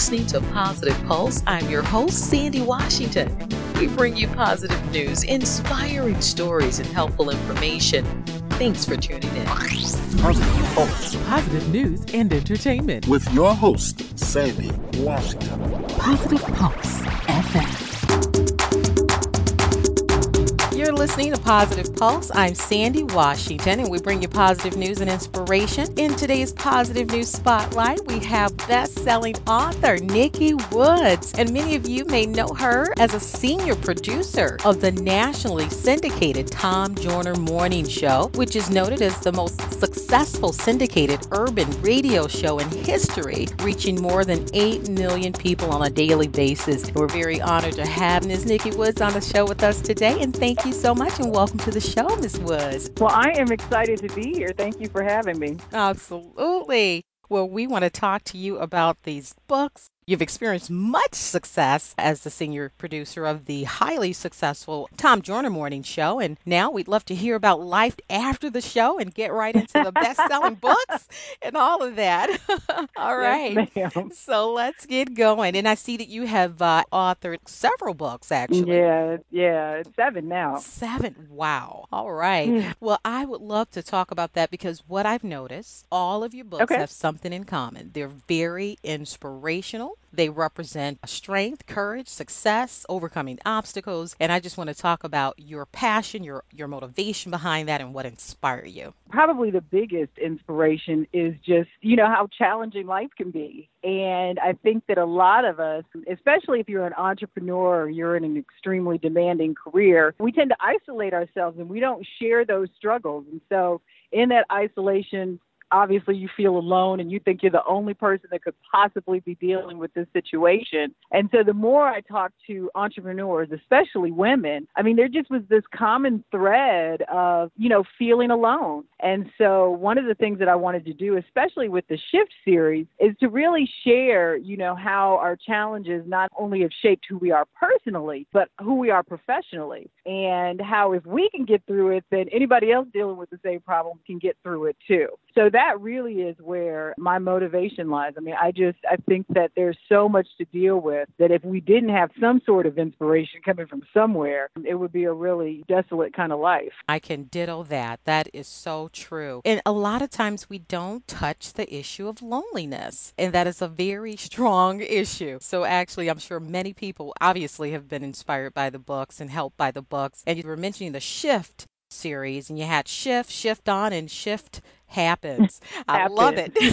listening to Positive Pulse. I'm your host, Sandy Washington. We bring you positive news, inspiring stories, and helpful information. Thanks for tuning in. Positive Pulse Positive news and entertainment. with your host, Sandy Washington. Positive Pulse You're listening to Positive Pulse. I'm Sandy Washington, and we bring you positive news and inspiration. In today's Positive News Spotlight, we have best-selling author Nikki Woods, and many of you may know her as a senior producer of the nationally syndicated Tom Joyner Morning Show, which is noted as the most successful syndicated urban radio show in history, reaching more than 8 million people on a daily basis. We're very honored to have Ms. Nikki Woods on the show with us today, and thank you so much and welcome to the show, Ms. Woods. Well, I am excited to be here. Thank you for having me. Absolutely. Well, we want to talk to you about these books. You've experienced much success as the senior producer of the highly successful Tom Joyner Morning Show. And now we'd love to hear about life after the show and get right into the best selling books and all of that. all right. Yes. So let's get going. And I see that you have uh, authored several books, actually. Yeah, yeah, seven now. Seven. Wow. All right. Well, I would love to talk about that because what I've noticed, all of your books Okay. have something in common. They're very inspirational. They represent strength, courage, success, overcoming obstacles, and I just want to talk about your passion, your your motivation behind that and what inspired you. Probably the biggest inspiration is just, you know, how challenging life can be. And I think that a lot of us, especially if you're an entrepreneur or you're in an extremely demanding career, we tend to isolate ourselves and we don't share those struggles. And so in that isolation, obviously you feel alone and you think you're the only person that could possibly be dealing with this situation. And so the more I talk to entrepreneurs, especially women, I mean, there just was this common thread of, you know, feeling alone. And so one of the things that I wanted to do, especially with the Shift series, is to really share, you know, how our challenges not only have shaped who we are personally, but who we are professionally. And how if we can get through it, then anybody else dealing with the same problem can get through it too. So that really is where my motivation lies. I mean, I just I think that there's so much to deal with that if we didn't have some sort of inspiration coming from somewhere, it would be a really desolate kind of life. I can ditto that. That is so true. And a lot of times we don't touch the issue of loneliness. And that is a very strong issue. So, actually, I'm sure many people obviously have been inspired by the books and helped by the books. And you were mentioning the Shift series, and you had Shift, Shift On, and Shift Happens. I love it. you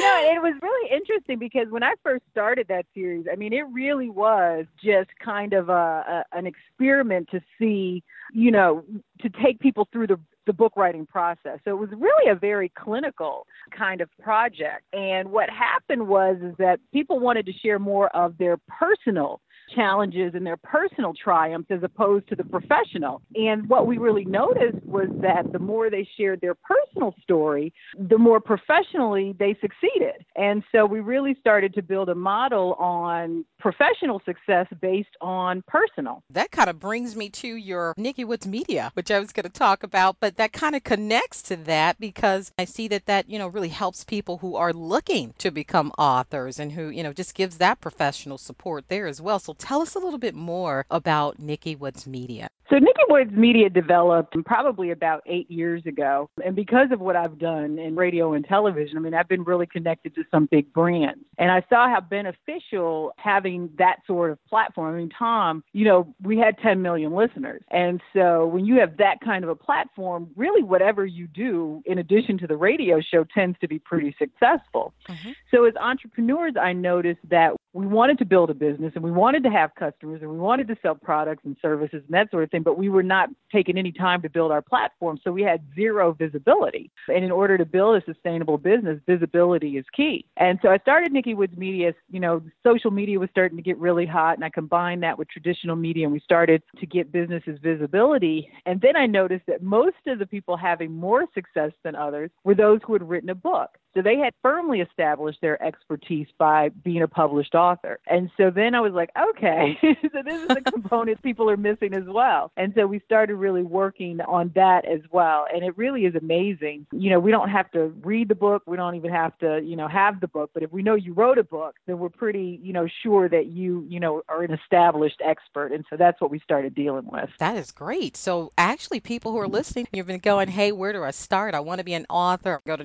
know, it was really interesting because when I first started that series, I mean, it really was just kind of a, a an experiment to see, you know, to take people through the the book writing process. So it was really a very clinical kind of project. And what happened was is that people wanted to share more of their personal challenges and their personal triumphs as opposed to the professional. And what we really noticed was that the more they shared their personal story, the more professionally they succeeded. And so we really started to build a model on professional success based on personal. that kind of brings me to your Nikki Woods Media, which I was going to talk about, but that kind of connects to that because I see that that, you know, really helps people who are looking to become authors and who, you know, just gives that professional support there as well. So tell us a little bit more about Nikki Woods Media. So Nikki Woods Media developed probably about eight years ago. And because of what I've done in radio and television, I mean, I've been really connected to some big brands. And I saw how beneficial having that sort of platform. I mean, Tom, you know, we had 10 million listeners. And so when you have that kind of a platform, really whatever you do in addition to the radio show tends to be pretty successful. Mm-hmm. So as entrepreneurs, I noticed that we wanted to build a business and we wanted to have customers and we wanted to sell products and services and that sort of thing. But we were not taking any time to build our platform. So we had zero visibility. And in order to build a sustainable business, visibility is key. And so I started Nikki Woods Media. You know, social media was starting to get really hot, and I combined that with traditional media, and we started to get businesses visibility. And then I noticed that most of the people having more success than others were those who had written a book. So they had firmly established their expertise by being a published author. And so then I was like, okay, oh. so this is a component people are missing as well. And so we started really working on that as well. And it really is amazing. You know, we don't have to read the book, we don't even have to, you know, have the book, but if we know you wrote a book, then we're pretty, you know, sure that you, you know, are an established expert. And so that's what we started dealing with. That is great. So, actually, people who are listening, you've been going, hey, where do I start? I want to be an author. Go to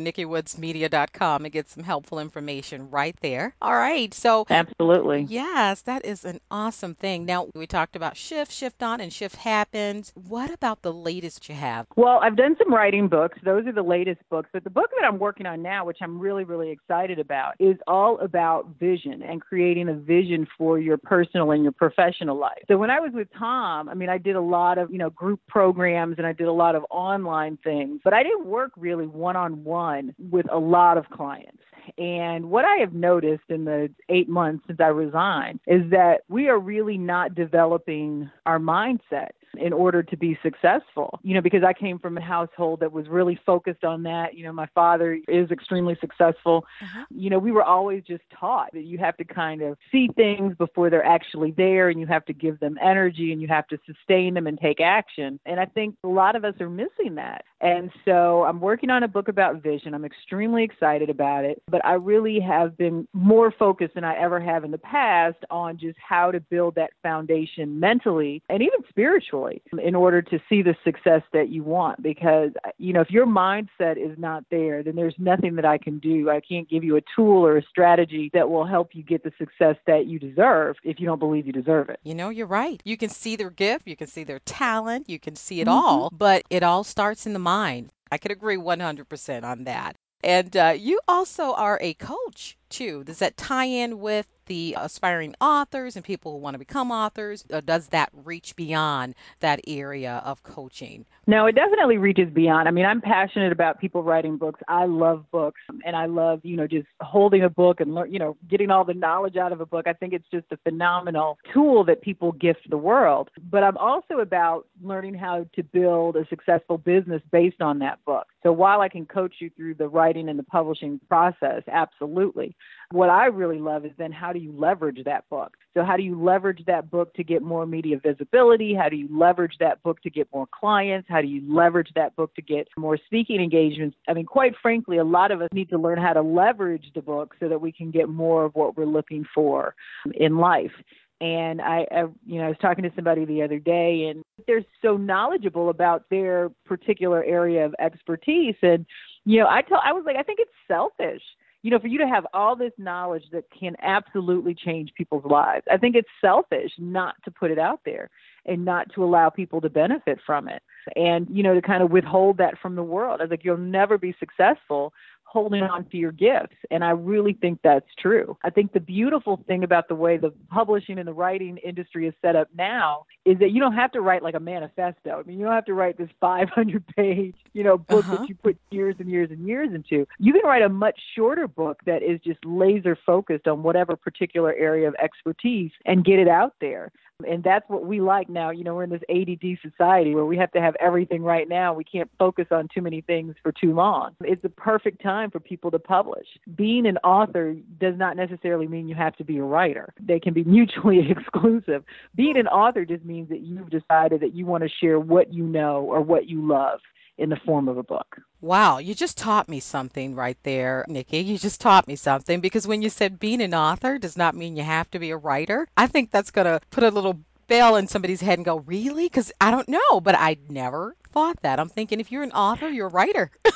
nikkiwoodsmedia.com and get some helpful information right there. All right. So, Absolutely. yes, that is an awesome thing. Now, we talked about shift, shift on, and shift happens. What about the latest you have? Well, I've done some writing books. Those are the latest books. But the book that I'm working on now, which I'm really, really excited about, is all about vision and creating a vision for your personal and your professional life. So when I was with Tom, I mean, I did a lot of, you know, group programs and I did a lot of online things, but I didn't work really one on one with a lot of clients. And what I have noticed in the eight months since I resigned is that we are really not developing our mindset in order to be successful. You know, because I came from a household that was really focused on that. You know, my father is extremely successful. Uh-huh. You know, we were always just taught that you have to kind of see things before they're actually there and you have to give them energy and you have to sustain them and take action. And I think a lot of us are missing that. And so I'm working on a book about vision. I'm extremely excited about it, but I really have been more focused than I ever have in the past on just how to build that foundation mentally and even spiritually in order to see the success that you want. Because, you know, if your mindset is not there, then there's nothing that I can do. I can't give you a tool or a strategy that will help you get the success that you deserve if you don't believe you deserve it. You know, you're right. You can see their gift, you can see their talent, you can see it all, but it all starts in the mind. I could agree 100% on that. And uh, you also are a coach too. Does that tie in with the aspiring authors and people who want to become authors? Or does that reach beyond that area of coaching? No, it definitely reaches beyond. I mean, I'm passionate about people writing books. I love books and I love, you know, just holding a book and learn, you know, getting all the knowledge out of a book. I think it's just a phenomenal tool that people gift the world. But I'm also about learning how to build a successful business based on that book. So while I can coach you through the writing and the publishing process, absolutely. What I really love is then how do you leverage that book? So, how do you leverage that book to get more media visibility? How do you leverage that book to get more clients? How do you leverage that book to get more speaking engagements? I mean, quite frankly, a lot of us need to learn how to leverage the book so that we can get more of what we're looking for in life. And I, I, you know, I was talking to somebody the other day, and they're so knowledgeable about their particular area of expertise. And, you know, I tell, I was like, I think it's selfish you know, for you to have all this knowledge that can absolutely change people's lives, I think it's selfish not to put it out there and not to allow people to benefit from it. And, you know, to kind of withhold that from the world. I was like, you'll never be successful holding on to your gifts. And I really think that's true. I think the beautiful thing about the way the publishing and the writing industry is set up now is that you don't have to write like a manifesto. I mean, you don't have to write this 500 page, you know, book Uh-huh. that you put years and years and years into. You can write a much shorter book that is just laser focused on whatever particular area of expertise and get it out there. And that's what we like now. You know, we're in this ADD society where we have to have everything right now. We can't focus on too many things for too long. It's the perfect time for people to publish. Being an author does not necessarily mean you have to be a writer, they can be mutually exclusive. Being an author just means that you've decided that you want to share what you know or what you love in the form of a book. Wow, you just taught me something right there, Nikki. You just taught me something because when you said being an author does not mean you have to be a writer, I think that's going to put a little bell in somebody's head and go, really? Because I don't know, but I never thought that. I'm thinking if you're an author, you're a writer.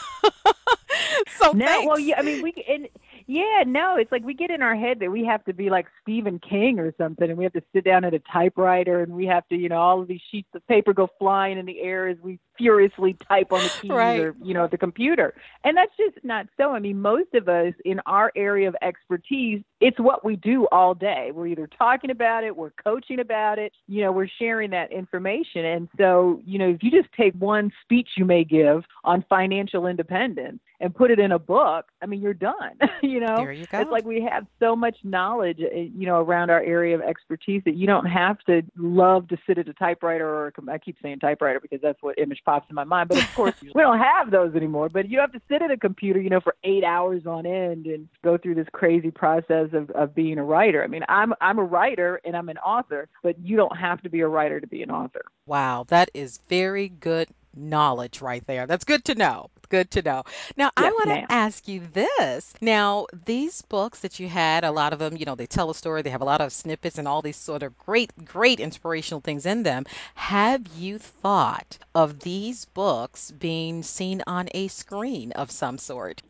so No, thanks. well, yeah, I mean, we and Yeah, no, it's like we get in our head that we have to be like Stephen King or something, and we have to sit down at a typewriter, and we have to, you know, all of these sheets of paper go flying in the air as we furiously type on the keys Right. or, you know, the computer. And that's just not so. I mean, most of us in our area of expertise, it's what we do all day. We're either talking about it, we're coaching about it, you know, we're sharing that information. And so, you know, if you just take one speech you may give on financial independence and put it in a book, I mean, you're done, you know? There you go. It's like we have so much knowledge, uh, you know, around our area of expertise that you don't have to love to sit at a typewriter or a I keep saying typewriter because that's what image pops in my mind. But of course, we don't have those anymore. But you have to sit at a computer, you know, for eight hours on end and go through this crazy process of, of being a writer. I mean, I'm I'm a writer and I'm an author, but you don't have to be a writer to be an author. Wow, that is very good knowledge right there. That's good to know. Good to know. Now, I want to ask you this. Now, these books that you had, a lot of them, you know, they tell a story, they have a lot of snippets and all these sort of great, great inspirational things in them. Have you thought of these books being seen on a screen of some sort?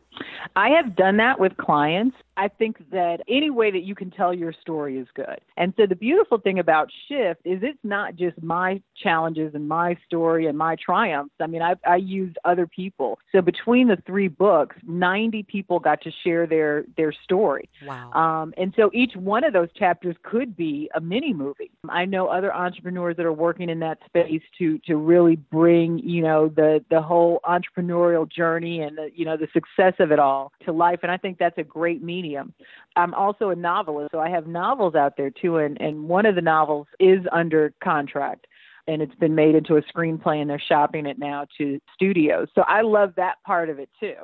I have done that with clients. I think that any way that you can tell your story is good. And so the beautiful thing about Shift is it's not just my challenges and my story and my triumphs. I mean, I, I used other people. So between the three books, 90 people got to share their, their story. Wow. Um, and so each one of those chapters could be a mini movie. I know other entrepreneurs that are working in that space to to really bring you know the the whole entrepreneurial journey and the you know the success of it all to life. And I think that's a great medium. I'm also a novelist, so I have novels out there too. And and one of the novels is under contract. And it's been made into a screenplay, and they're shopping it now to studios. So I love that part of it too.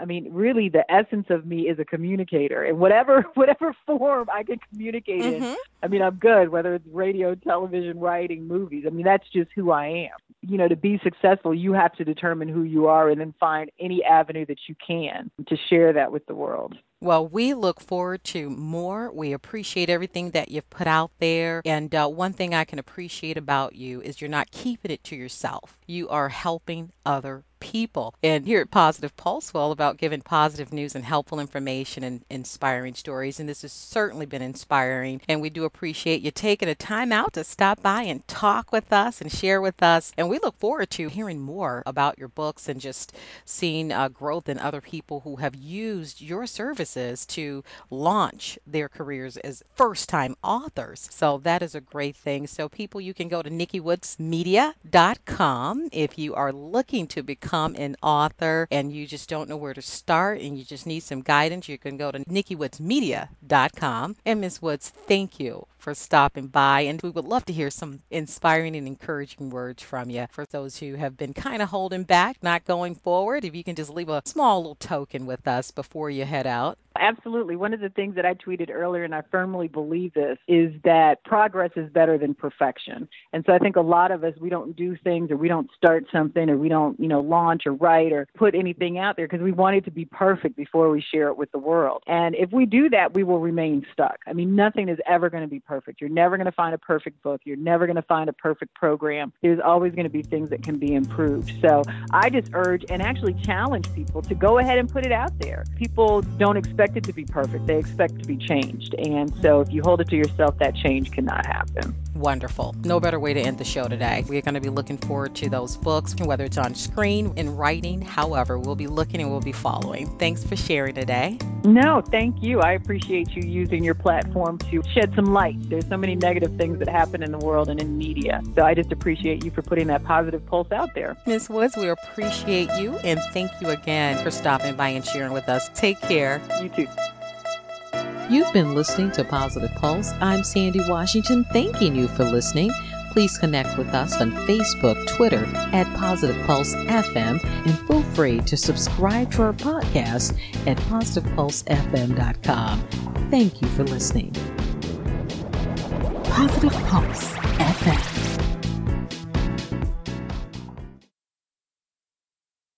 I mean, really, the essence of me is a communicator, and whatever whatever form I can communicate in, Mhm. I mean, I'm good. Whether it's radio, television, writing, movies. I mean, that's just who I am. You know, to be successful, you have to determine who you are, and then find any avenue that you can to share that with the world. Well, we look forward to more. We appreciate everything that you've put out there. And uh, one thing I can appreciate about you is you're not keeping it to yourself. You are helping other people. And here at Positive Pulse, we're all about giving positive news and helpful information and inspiring stories. And this has certainly been inspiring. And we do appreciate you taking a time out to stop by and talk with us and share with us. And we look forward to hearing more about your books and just seeing uh, growth in other people who have used your services to launch their careers as first time authors. So that is a great thing. So, people, you can go to nikkiwoodsmedia.com if you are looking to become an author and you just don't know where to start and you just need some guidance. You can go to nikkiwoodsmedia.com. And Miss Woods, thank you for stopping by. And we would love to hear some inspiring and encouraging words from you for those who have been kind of holding back, not going forward. If you can just leave a small little token with us before you head out. Absolutely. One of the things that I tweeted earlier, and I firmly believe this, is that progress is better than perfection. And so I think a lot of us, we don't do things or we don't start something or we don't, you know, launch or write or put anything out there because we want it to be perfect before we share it with the world. And if we do that, we will remain stuck. I mean, nothing is ever going to be perfect. You're never going to find a perfect book. You're never going to find a perfect program. There's always going to be things that can be improved. So I just urge and actually challenge people to go ahead and put it out there. People don't expect it to be perfect, they expect to be changed. And so if you hold it to yourself, that change cannot happen. Wonderful. No better way to end the show today. We're going to be looking forward to those books, whether it's on screen, in writing, however, we'll be looking and we'll be following. Thanks for sharing today. No, thank you. I appreciate you using your platform to shed some light. There's so many negative things that happen in the world and in media. So I just appreciate you for putting that positive pulse out there. Ms. Woods, we appreciate you and thank you again for stopping by and sharing with us. Take care. You too. You've been listening to Positive Pulse. I'm Sandy Washington, thanking you for listening. Please connect with us on Facebook, Twitter at Positive Pulse FM, and feel free to subscribe to our podcast at positivepulsefm.com. Thank you for listening. Positive Pulse FM.